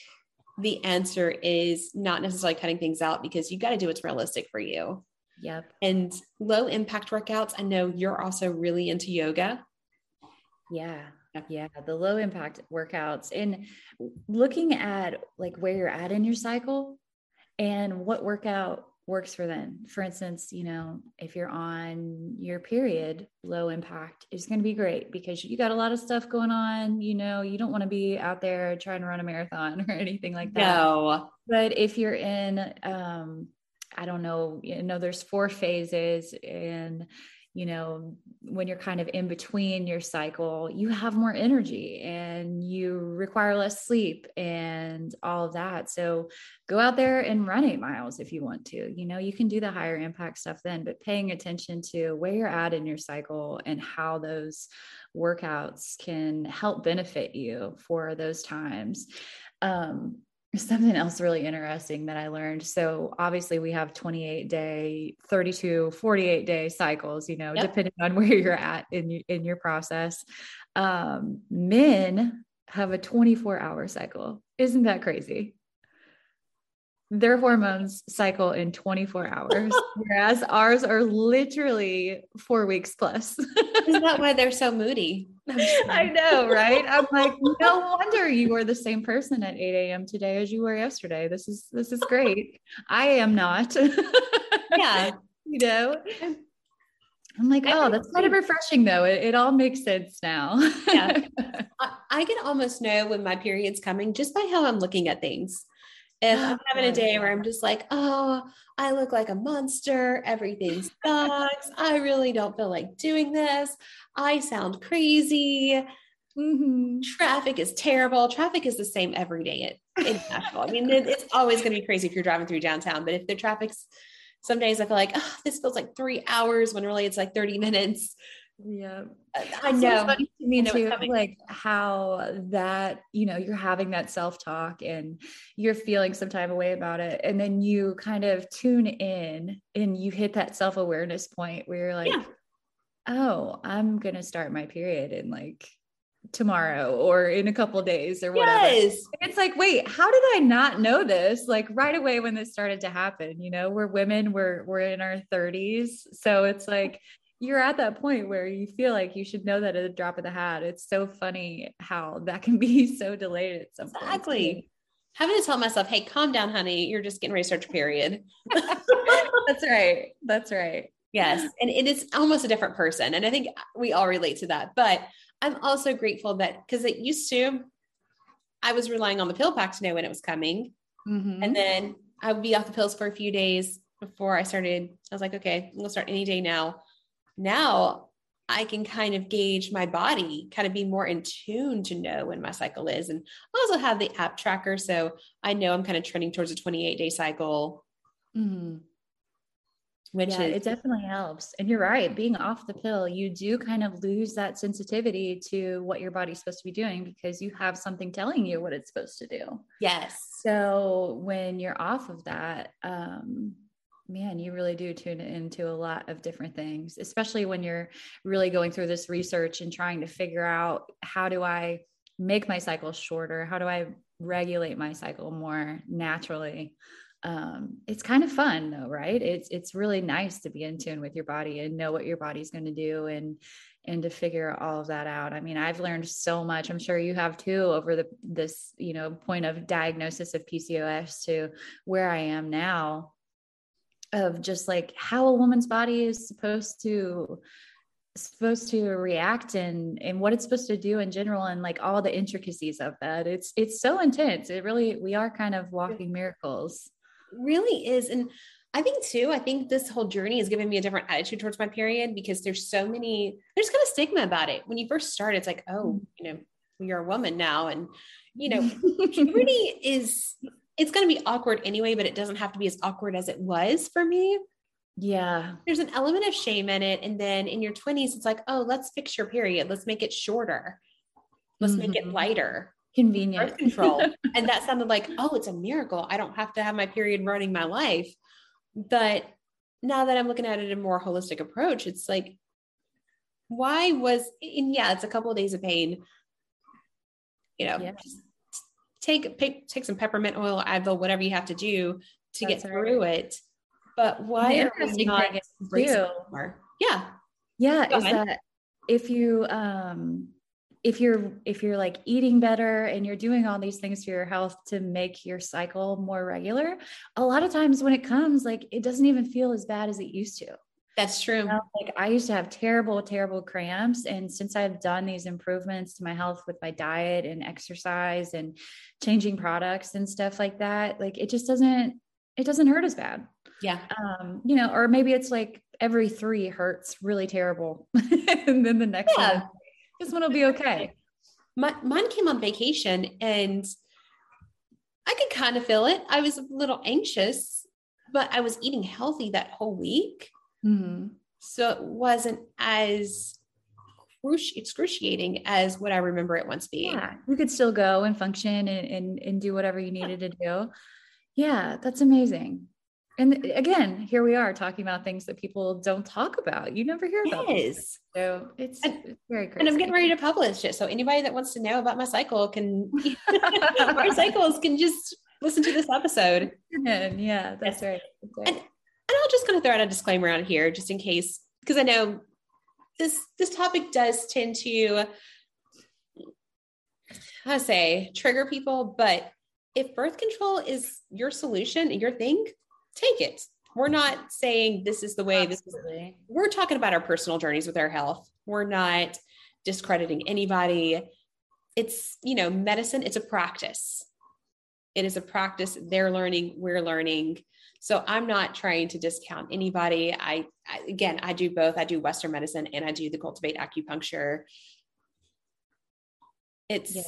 the answer is not necessarily cutting things out because you got to do what's realistic for you. Yep. And low impact workouts. I know you're also really into yoga. Yeah. Yeah. The low impact workouts and looking at like where you're at in your cycle and what workout works for them. For instance, you know, if you're on your period, low impact is going to be great because you got a lot of stuff going on. You know, you don't want to be out there trying to run a marathon or anything like that. No. But if you're in um, I don't know, you know, there's four phases and you know, when you're kind of in between your cycle, you have more energy and you require less sleep and all of that. So go out there and run eight miles if you want to. You know, you can do the higher impact stuff then, but paying attention to where you're at in your cycle and how those workouts can help benefit you for those times. Um, something else really interesting that I learned. So obviously we have 28 day, 32, 48 day cycles, you know, yep. depending on where you're at in, in your process. Um, men have a 24 hour cycle. Isn't that crazy? their hormones cycle in 24 hours, whereas ours are literally four weeks plus. Isn't that why they're so moody? I know, right? I'm like, no wonder you were the same person at 8 a.m. today as you were yesterday. This is this is great. I am not. yeah. You know? I'm like, oh, that's kind of refreshing though. It, it all makes sense now. yeah. I, I, can almost know when my period's coming just by how I'm looking at things. If I'm having a day where I'm just like, oh, I look like a monster, everything sucks. I really don't feel like doing this. I sound crazy. Mm-hmm. Traffic is terrible. Traffic is the same every day in, in Nashville. I mean, it, it's always going to be crazy if you're driving through downtown, but if the traffic's some days I feel like, oh, this feels like three hours when really it's like 30 minutes. Yeah. I know. So to me know too, like how that, you know, you're having that self-talk and you're feeling some type of way about it. And then you kind of tune in and you hit that self-awareness point where you're like, yeah. oh, I'm gonna start my period in like tomorrow or in a couple days or whatever. Yes. It's like, wait, how did I not know this? Like right away when this started to happen, you know, we're women, we're we're in our 30s. So it's like you're at that point where you feel like you should know that at a drop of the hat. It's so funny how that can be so delayed at some point. Exactly. Having to tell myself, hey, calm down, honey. You're just getting to your period. That's right. That's right. Yes. And it is almost a different person. And I think we all relate to that. But I'm also grateful that because it used to, I was relying on the pill pack to know when it was coming. Mm-hmm. And then I would be off the pills for a few days before I started. I was like, okay, I'm gonna start any day now. Now I can kind of gauge my body, kind of be more in tune to know when my cycle is. And I also have the app tracker. So I know I'm kind of trending towards a 28 day cycle. Mm-hmm which yeah, is- it definitely helps. And you're right, being off the pill, you do kind of lose that sensitivity to what your body's supposed to be doing because you have something telling you what it's supposed to do. Yes. So when you're off of that, um, man, you really do tune into a lot of different things, especially when you're really going through this research and trying to figure out how do I make my cycle shorter? How do I regulate my cycle more naturally? um, it's kind of fun though, right? It's it's really nice to be in tune with your body and know what your body's going to do and and to figure all of that out. I mean, I've learned so much. I'm sure you have too over the this, you know, point of diagnosis of PCOS to where I am now of just like how a woman's body is supposed to supposed to react and and what it's supposed to do in general and like all the intricacies of that it's it's so intense it really we are kind of walking miracles really is. And I think too, I think this whole journey has given me a different attitude towards my period because there's so many, there's kind of stigma about it. When you first start, it's like, oh, mm-hmm. you know, you're a woman now. And, you know, puberty is, it's going to be awkward anyway, but it doesn't have to be as awkward as it was for me. Yeah. There's an element of shame in it. And then in your 20s, it's like, oh, let's fix your period. Let's make it shorter. Let's mm-hmm. make it mm-hmm. lighter convenient Birth control. and that sounded like, oh, it's a miracle. I don't have to have my period running my life. But now that I'm looking at it in a more holistic approach, it's like, why was, and yeah, it's a couple of days of pain. You know, yeah. Take, take take some peppermint oil, Advil, whatever you have to do to That's get right. through it. But why are we not more? Yeah. Yeah. Go is ahead. that if you um if you're if you're like eating better and you're doing all these things for your health to make your cycle more regular a lot of times when it comes like it doesn't even feel as bad as it used to that's true you know, like i used to have terrible terrible cramps and since i've done these improvements to my health with my diet and exercise and changing products and stuff like that like it just doesn't it doesn't hurt as bad yeah um you know or maybe it's like every three hurts really terrible and then the next yeah. one this one will be okay. My, mine came on vacation and I could kind of feel it. I was a little anxious, but I was eating healthy that whole week. Mm-hmm. So it wasn't as excruciating as what I remember it once being. Yeah, you could still go and function and, and, and do whatever you needed to do. Yeah, that's amazing. And again, here we are talking about things that people don't talk about. You never hear about. Yes. So it's, and, it's very crazy. And I'm getting ready to publish it. So anybody that wants to know about my cycle can, our cycles can just listen to this episode. Yeah, that's right. That's right. And, and I'll just kind of throw out a disclaimer out here just in case, because I know this this topic does tend to I say trigger people, but if birth control is your solution and your thing, take it. We're not saying this is the way Absolutely. this is. We're talking about our personal journeys with our health. We're not discrediting anybody. It's, you know, medicine, it's a practice. It is a practice. They're learning, we're learning. So I'm not trying to discount anybody. I, I again, I do both. I do Western medicine and I do the cultivate acupuncture. It's yeah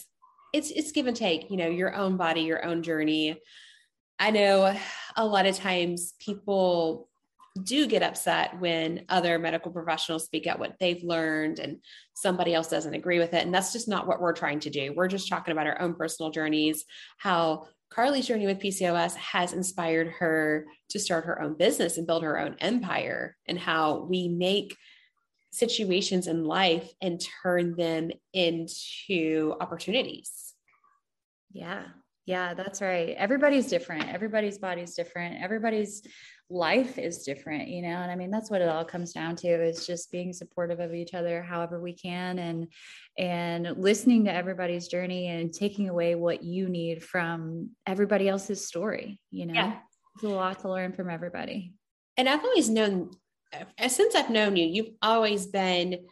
it's it's give and take you know your own body your own journey i know a lot of times people do get upset when other medical professionals speak out what they've learned and somebody else doesn't agree with it and that's just not what we're trying to do we're just talking about our own personal journeys how carly's journey with pcos has inspired her to start her own business and build her own empire and how we make situations in life and turn them into opportunities. Yeah. Yeah, that's right. Everybody's different. Everybody's body's different. Everybody's life is different, you know. And I mean, that's what it all comes down to is just being supportive of each other however we can and and listening to everybody's journey and taking away what you need from everybody else's story, you know. Yeah. There's a lot to learn from everybody. And I've always known uh, since I've known you, you've always been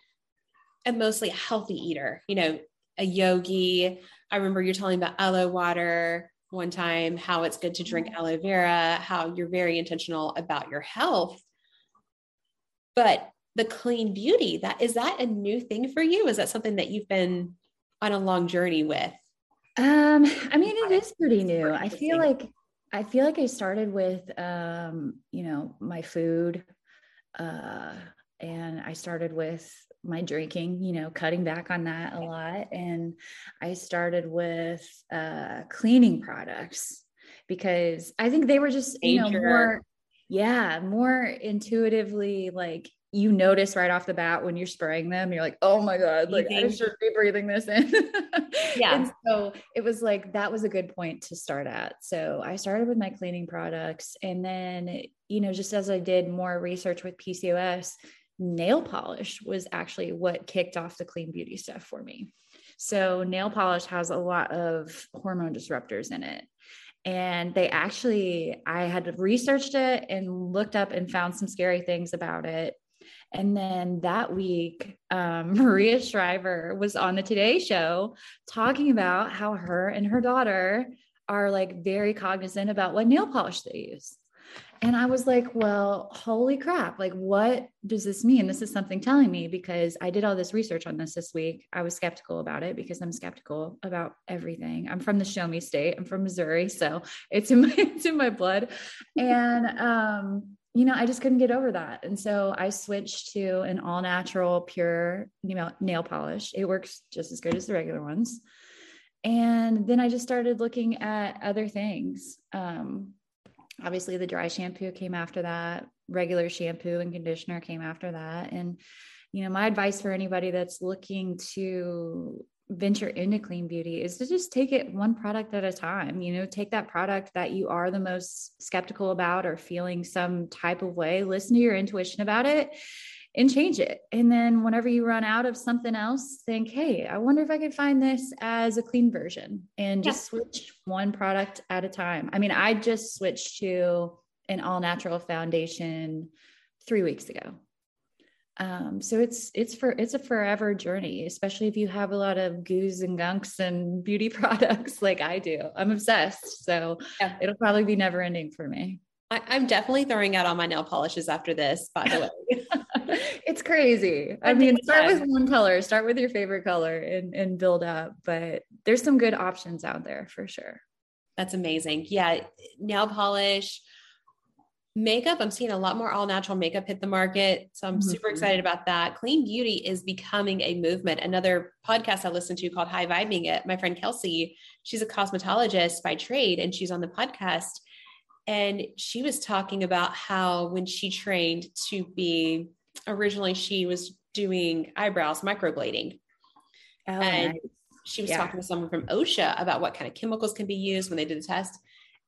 a mostly healthy eater, you know, a yogi. I remember you're telling about aloe water one time, how it's good to drink mm-hmm. aloe vera, how you're very intentional about your health. But the clean beauty, that is that a new thing for you? Is that something that you've been on a long journey with? Um, I mean, it is pretty new. I feel like I feel like I started with um, you know, my food, uh, and I started with my drinking, you know, cutting back on that a lot. And I started with uh, cleaning products because I think they were just, you know, more, yeah, more intuitively like you notice right off the bat when you're spraying them, you're like, oh my God, like I should be breathing this in. yeah. And so it was like, that was a good point to start at. So I started with my cleaning products. And then, you know, just as I did more research with PCOS, nail polish was actually what kicked off the clean beauty stuff for me. So nail polish has a lot of hormone disruptors in it and they actually i had researched it and looked up and found some scary things about it and then that week, um, Maria Shriver was on the Today Show talking about how her and her daughter are like very cognizant about what nail polish they use. And I was like, well, holy crap. Like, what does this mean? This is something telling me because I did all this research on this this week. I was skeptical about it because I'm skeptical about everything. I'm from the show me state. I'm from Missouri. So it's in my, it's in my blood. And, um, you know, I just couldn't get over that. And so I switched to an all natural, pure nail polish. It works just as good as the regular ones. And then I just started looking at other things. Um, obviously, the dry shampoo came after that, regular shampoo and conditioner came after that. And, you know, my advice for anybody that's looking to venture into clean beauty is to just take it one product at a time you know take that product that you are the most skeptical about or feeling some type of way listen to your intuition about it and change it and then whenever you run out of something else think hey i wonder if i could find this as a clean version and just switch one product at a time i mean i just switched to an all natural foundation three weeks ago um, so it's it's for it's a forever journey, especially if you have a lot of goos and gunks and beauty products like I do. I'm obsessed, so yeah. it'll probably be never ending for me. I, am definitely throwing out all my nail polishes after this. By the way, it's crazy. I mean, start with one color, start with your favorite color, and and build up. But there's some good options out there for sure. That's amazing. Yeah, nail polish makeup i'm seeing a lot more all natural makeup hit the market so i'm mm-hmm. super excited about that clean beauty is becoming a movement another podcast i listened to called high vibing it my friend kelsey she's a cosmetologist by trade and she's on the podcast and she was talking about how when she trained to be originally she was doing eyebrows microblading oh, and nice. she was yeah. talking to someone from osha about what kind of chemicals can be used when they did the test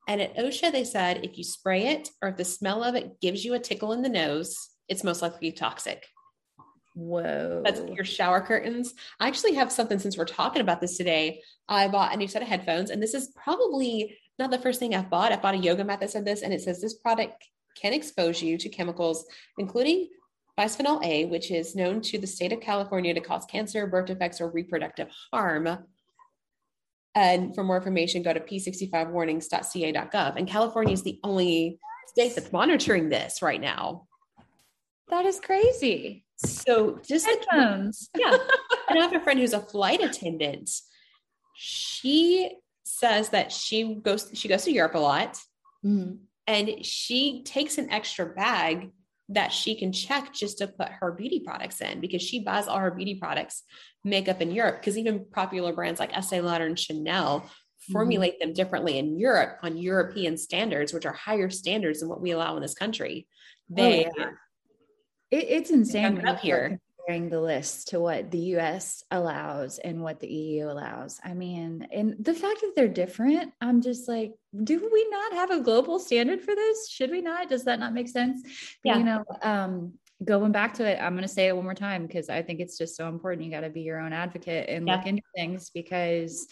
And at OSHA, they said if you spray it or if the smell of it gives you a tickle in the nose, it's most likely toxic. Whoa. That's your shower curtains. I actually have something since we're talking about this today. I bought a new set of headphones, and this is probably not the first thing I've bought. I bought a yoga mat that said this, and it says this product can expose you to chemicals, including bisphenol A, which is known to the state of California to cause cancer, birth defects, or reproductive harm. And for more information, go to p65warnings.ca.gov. And California is the only state that's monitoring this right now. That is crazy. So just headphones. yeah. and I have a friend who's a flight attendant. She says that she goes she goes to Europe a lot. Mm-hmm. And she takes an extra bag that she can check just to put her beauty products in because she buys all her beauty products makeup in Europe because even popular brands like Estee Lauder and Chanel formulate mm-hmm. them differently in Europe on European standards, which are higher standards than what we allow in this country. Oh, they oh, yeah. it, it's insane up here comparing the list to what the US allows and what the EU allows. I mean, and the fact that they're different, I'm just like, do we not have a global standard for this? Should we not? Does that not make sense? Yeah. You know, um, going back to it, I'm going to say it one more time because I think it's just so important. You got to be your own advocate and yeah. look into things because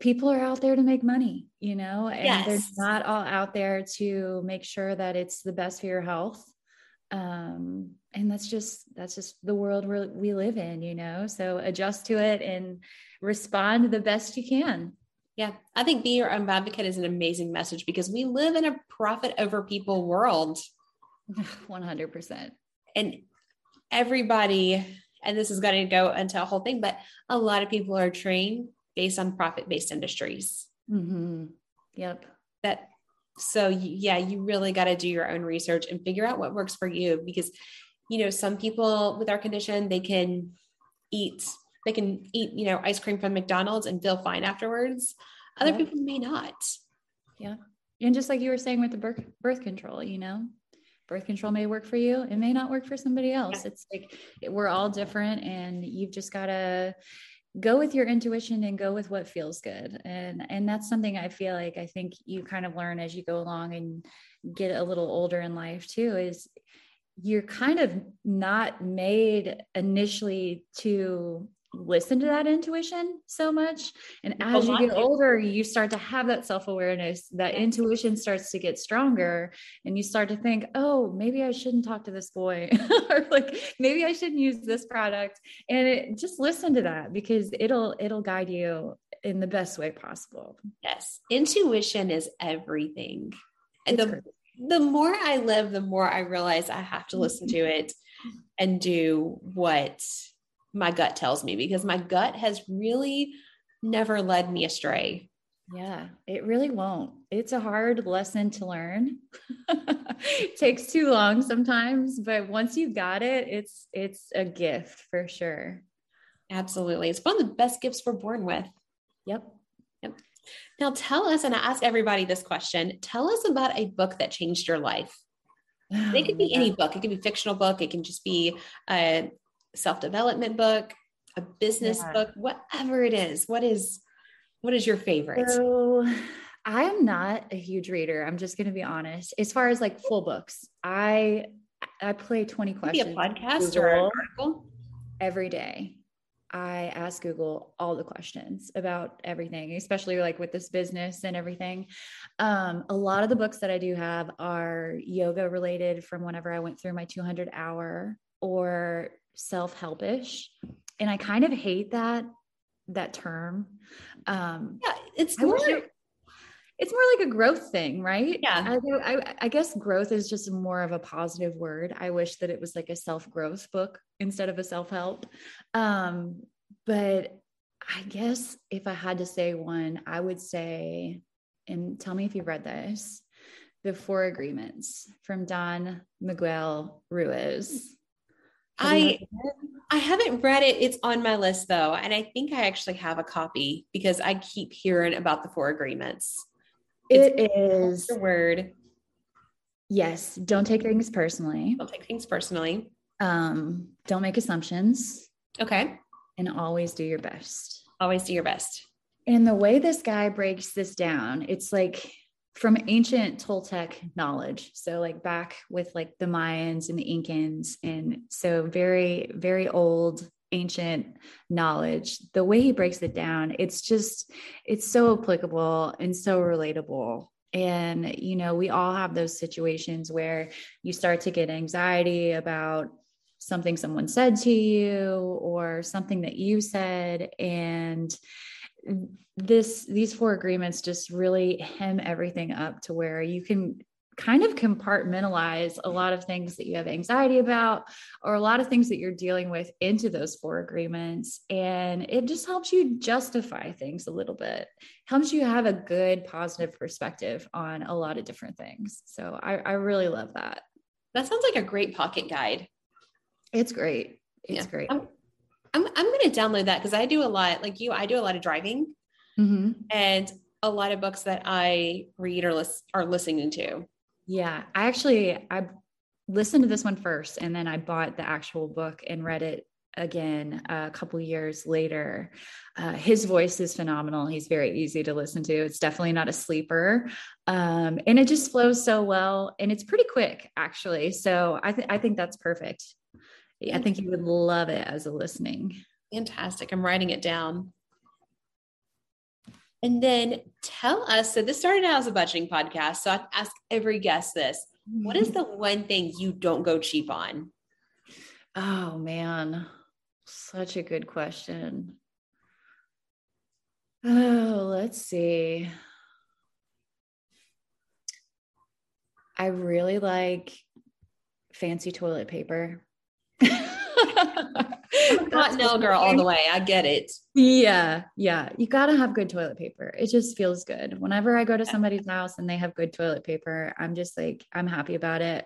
people are out there to make money, you know, and yes. they're not all out there to make sure that it's the best for your health um and that's just that's just the world we we live in you know? So adjust to it and respond the best you can. Yeah. I think be your own advocate is an amazing message because we live in a profit over people world. 100% and everybody and this is going to go into a whole thing but a lot of people are trained based on profit based industries. Mm-hmm. yep. That so yeah you really got to do your own research and figure out what works for you because you know some people with our condition they can eat they can eat you know ice cream from mcdonald's and feel fine afterwards. Other yeah. people may not. Yeah. And just like you were saying with the birth, birth control you know birth control may work for you. It may not work for somebody else. Yeah. it's like we're all different and you've just got to go with your intuition and go with what feels good. And and that's something i feel like i think you kind of learn as you go along and get a little older in life too is you're kind of not made initially to listen to that intuition so much. And as you get older, you start to have that self awareness, that intuition starts to get stronger, and you start to think, oh, maybe I shouldn't talk to this boy, or like maybe I shouldn't use this product. And it, just listen to that because it'll it'll guide you in the best way possible. Yes, intuition is everything. And the the more I live, the more I realize I have to listen to it and do what my gut tells me because my gut has really never led me astray. Yeah, it really won't. It's a hard lesson to learn. it takes too long sometimes, but once you've got it, it's it's a gift for sure. Absolutely. It's one of the best gifts we're born with. Yep. Yep. Now tell us, and I ask everybody this question, tell us about a book that changed your life. It could be any book. It could be fictional book. It can just be a self-development book, a business yeah. book, whatever it is. What is what is your favorite? So I am not a huge reader. I'm just going to be honest. As far as like full books, I I play 20 questions. a podcast or an article every day. I ask Google all the questions about everything, especially like with this business and everything. Um, a lot of the books that I do have are yoga related from whenever I went through my 200 hour or self-helpish. And i kind of hate that that term. Um yeah it's more it's more like a growth thing right? Yeah. I, I, I guess growth is just more of a positive word. I wish that it was like a self-growth book instead of a self-help. Um but i guess if i had to say one i would say and tell me if you've read this the four agreements from don miguel ruiz I I haven't read it. It's on my list though, and I think I actually have a copy because I keep hearing about the four agreements. It's it is the word. Yes, don't take things personally. Don't take things personally. Um, don't make assumptions. Okay. And always do your best. Always do your best. And the way this guy breaks this down, it's like from ancient Toltec knowledge. So like back with like the Mayans and the Incans. And so very, very old ancient knowledge. The way he breaks it down, it's just, it's so applicable and so relatable. And, you know, we all have those situations where you start to get anxiety about something someone said to you or something that you said. And this these four agreements just really hem everything up to where you can kind of compartmentalize a lot of things that you have anxiety about or a lot of things that you're dealing with into those four agreements. And it just helps you justify things a little bit. Helps you have a good positive perspective on a lot of different things. So i, I really love that. That sounds like a great pocket guide. It's great. It's yeah. great. I'm, I'm, I'm going to download that because i do a lot like you i do a lot of driving mm-hmm. and a lot of books that i read or list, are listening to yeah, I actually I listened to this one first and then I bought the actual book and read it again a couple years later. Uh, his voice is phenomenal. He's very easy to listen to. It's definitely not a sleeper, um, and it just flows so well. And it's pretty quick, actually. So I th- I think that's perfect. I think you would love it as a listening. Fantastic. I'm writing it down. And then tell us so this started out as a budgeting podcast. So I ask every guest this what is mm-hmm. the one thing you don't go cheap on? Oh, man. Such a good question. Oh, let's see. I really like fancy toilet paper. Continental girl all the way. I get it. Yeah. Yeah. You got to have good toilet paper. It just feels good. Whenever I go to somebody's house and they have good toilet paper, I'm just like, I'm happy about it.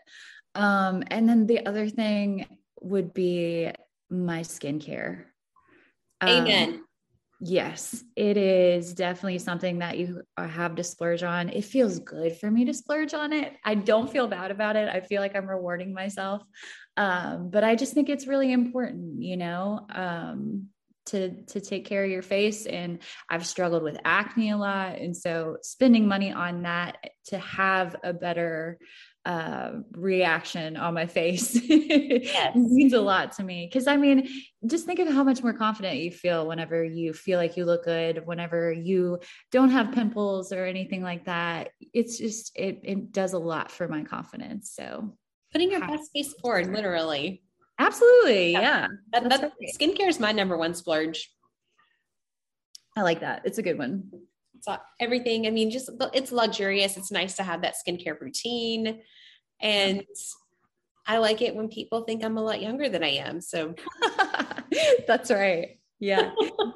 Um, and then the other thing would be my skincare. Amen. Yes, it is definitely something that you have to splurge on. It feels good for me to splurge on it. I don't feel bad about it. I feel like I'm rewarding myself. Um, but I just think it's really important, you know, um, to to take care of your face. And I've struggled with acne a lot, and so spending money on that to have a better uh, reaction on my face yes. means a lot to me. Because I mean, just think of how much more confident you feel whenever you feel like you look good, whenever you don't have pimples or anything like that. It's just it it does a lot for my confidence. So putting your best face forward, literally. Absolutely. Yeah. yeah. That, that, skincare is my number one splurge. I like that. It's a good one. So everything, I mean, just it's luxurious. It's nice to have that skincare routine. And I like it when people think I'm a lot younger than I am. So that's right. Yeah.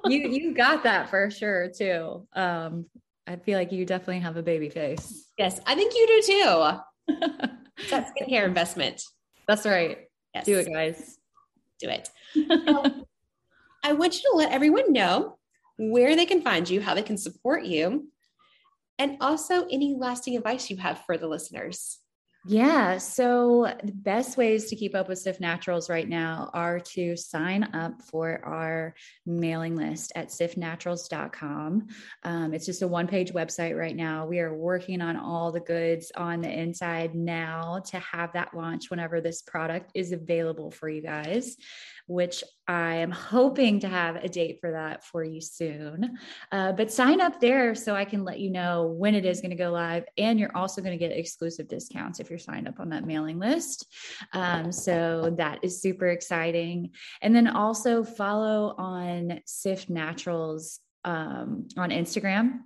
you you got that for sure too. Um, I feel like you definitely have a baby face. Yes, I think you do too. that skincare investment. That's right. Yes. Do it, guys. Do it. I want you to let everyone know where they can find you, how they can support you, and also any lasting advice you have for the listeners. Yeah. So the best ways to keep up with Sift Naturals right now are to sign up for our mailing list at siftnaturals.com. Um, it's just a one page website right now. We are working on all the goods on the inside now to have that launch whenever this product is available for you guys which I am hoping to have a date for that for you soon. Uh, but sign up there so I can let you know when it is going to go live. And you're also going to get exclusive discounts if you're signed up on that mailing list. Um, so that is super exciting. And then also follow on Sift Naturals um, on Instagram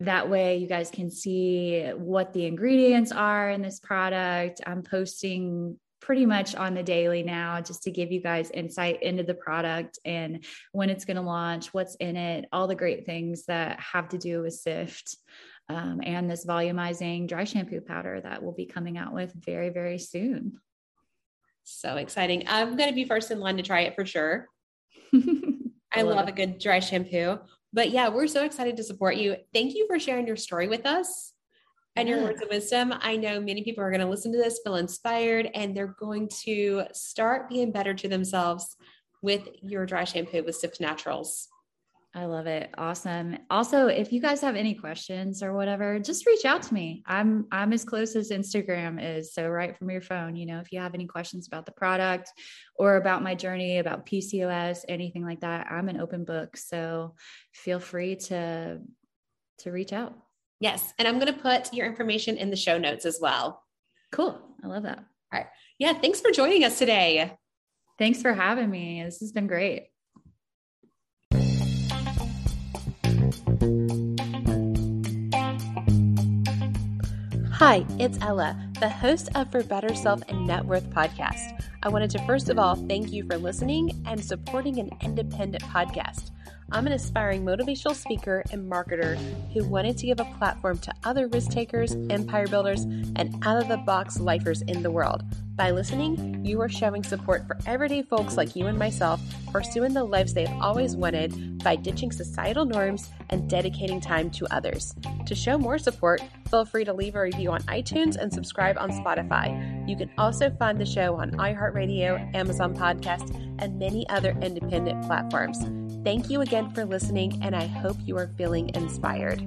that way you guys can see what the ingredients are in this product i'm posting pretty much on the daily now just to give you guys insight into the product and when it's going to launch, what's in it, all the great things that have to do with Sift. Um, and this volumizing dry shampoo powder that we'll be coming out with very, very soon. So exciting. I'm going to be first in line to try it for sure. I love, love a good dry shampoo. But yeah, we're so excited to support you. Thank you for sharing your story with us and your words of wisdom. I know many people are going to listen to this, feel inspired, and they're going to start being better to themselves with your dry shampoo with Sift Naturals. I love it. Awesome. Also, if you guys have any questions or whatever, just reach out to me. I'm I'm as close as Instagram is. So right from your phone, you know, if you have any questions about the product or about my journey, about PCOS, anything like that, I'm an open book. So feel free to to reach out. Yes, and I'm going to put your information in the show notes as well. Cool. I love that. All right. Yeah, thanks for joining us today. Thanks for having me. This has been great. Hi, it's Ella, the host of For Better Self and Net Worth podcast. I wanted to first of all thank you for listening and supporting an independent podcast. I'm an aspiring motivational speaker and marketer who wanted to give a platform to other risk takers, empire builders, and out of the box lifers in the world. By listening, you are showing support for everyday folks like you and myself pursuing the lives they've always wanted by ditching societal norms and dedicating time to others. To show more support, feel free to leave a review on iTunes and subscribe on Spotify. You can also find the show on iHeartRadio, Amazon Podcast, and many other independent platforms. Thank you again for listening, and I hope you are feeling inspired.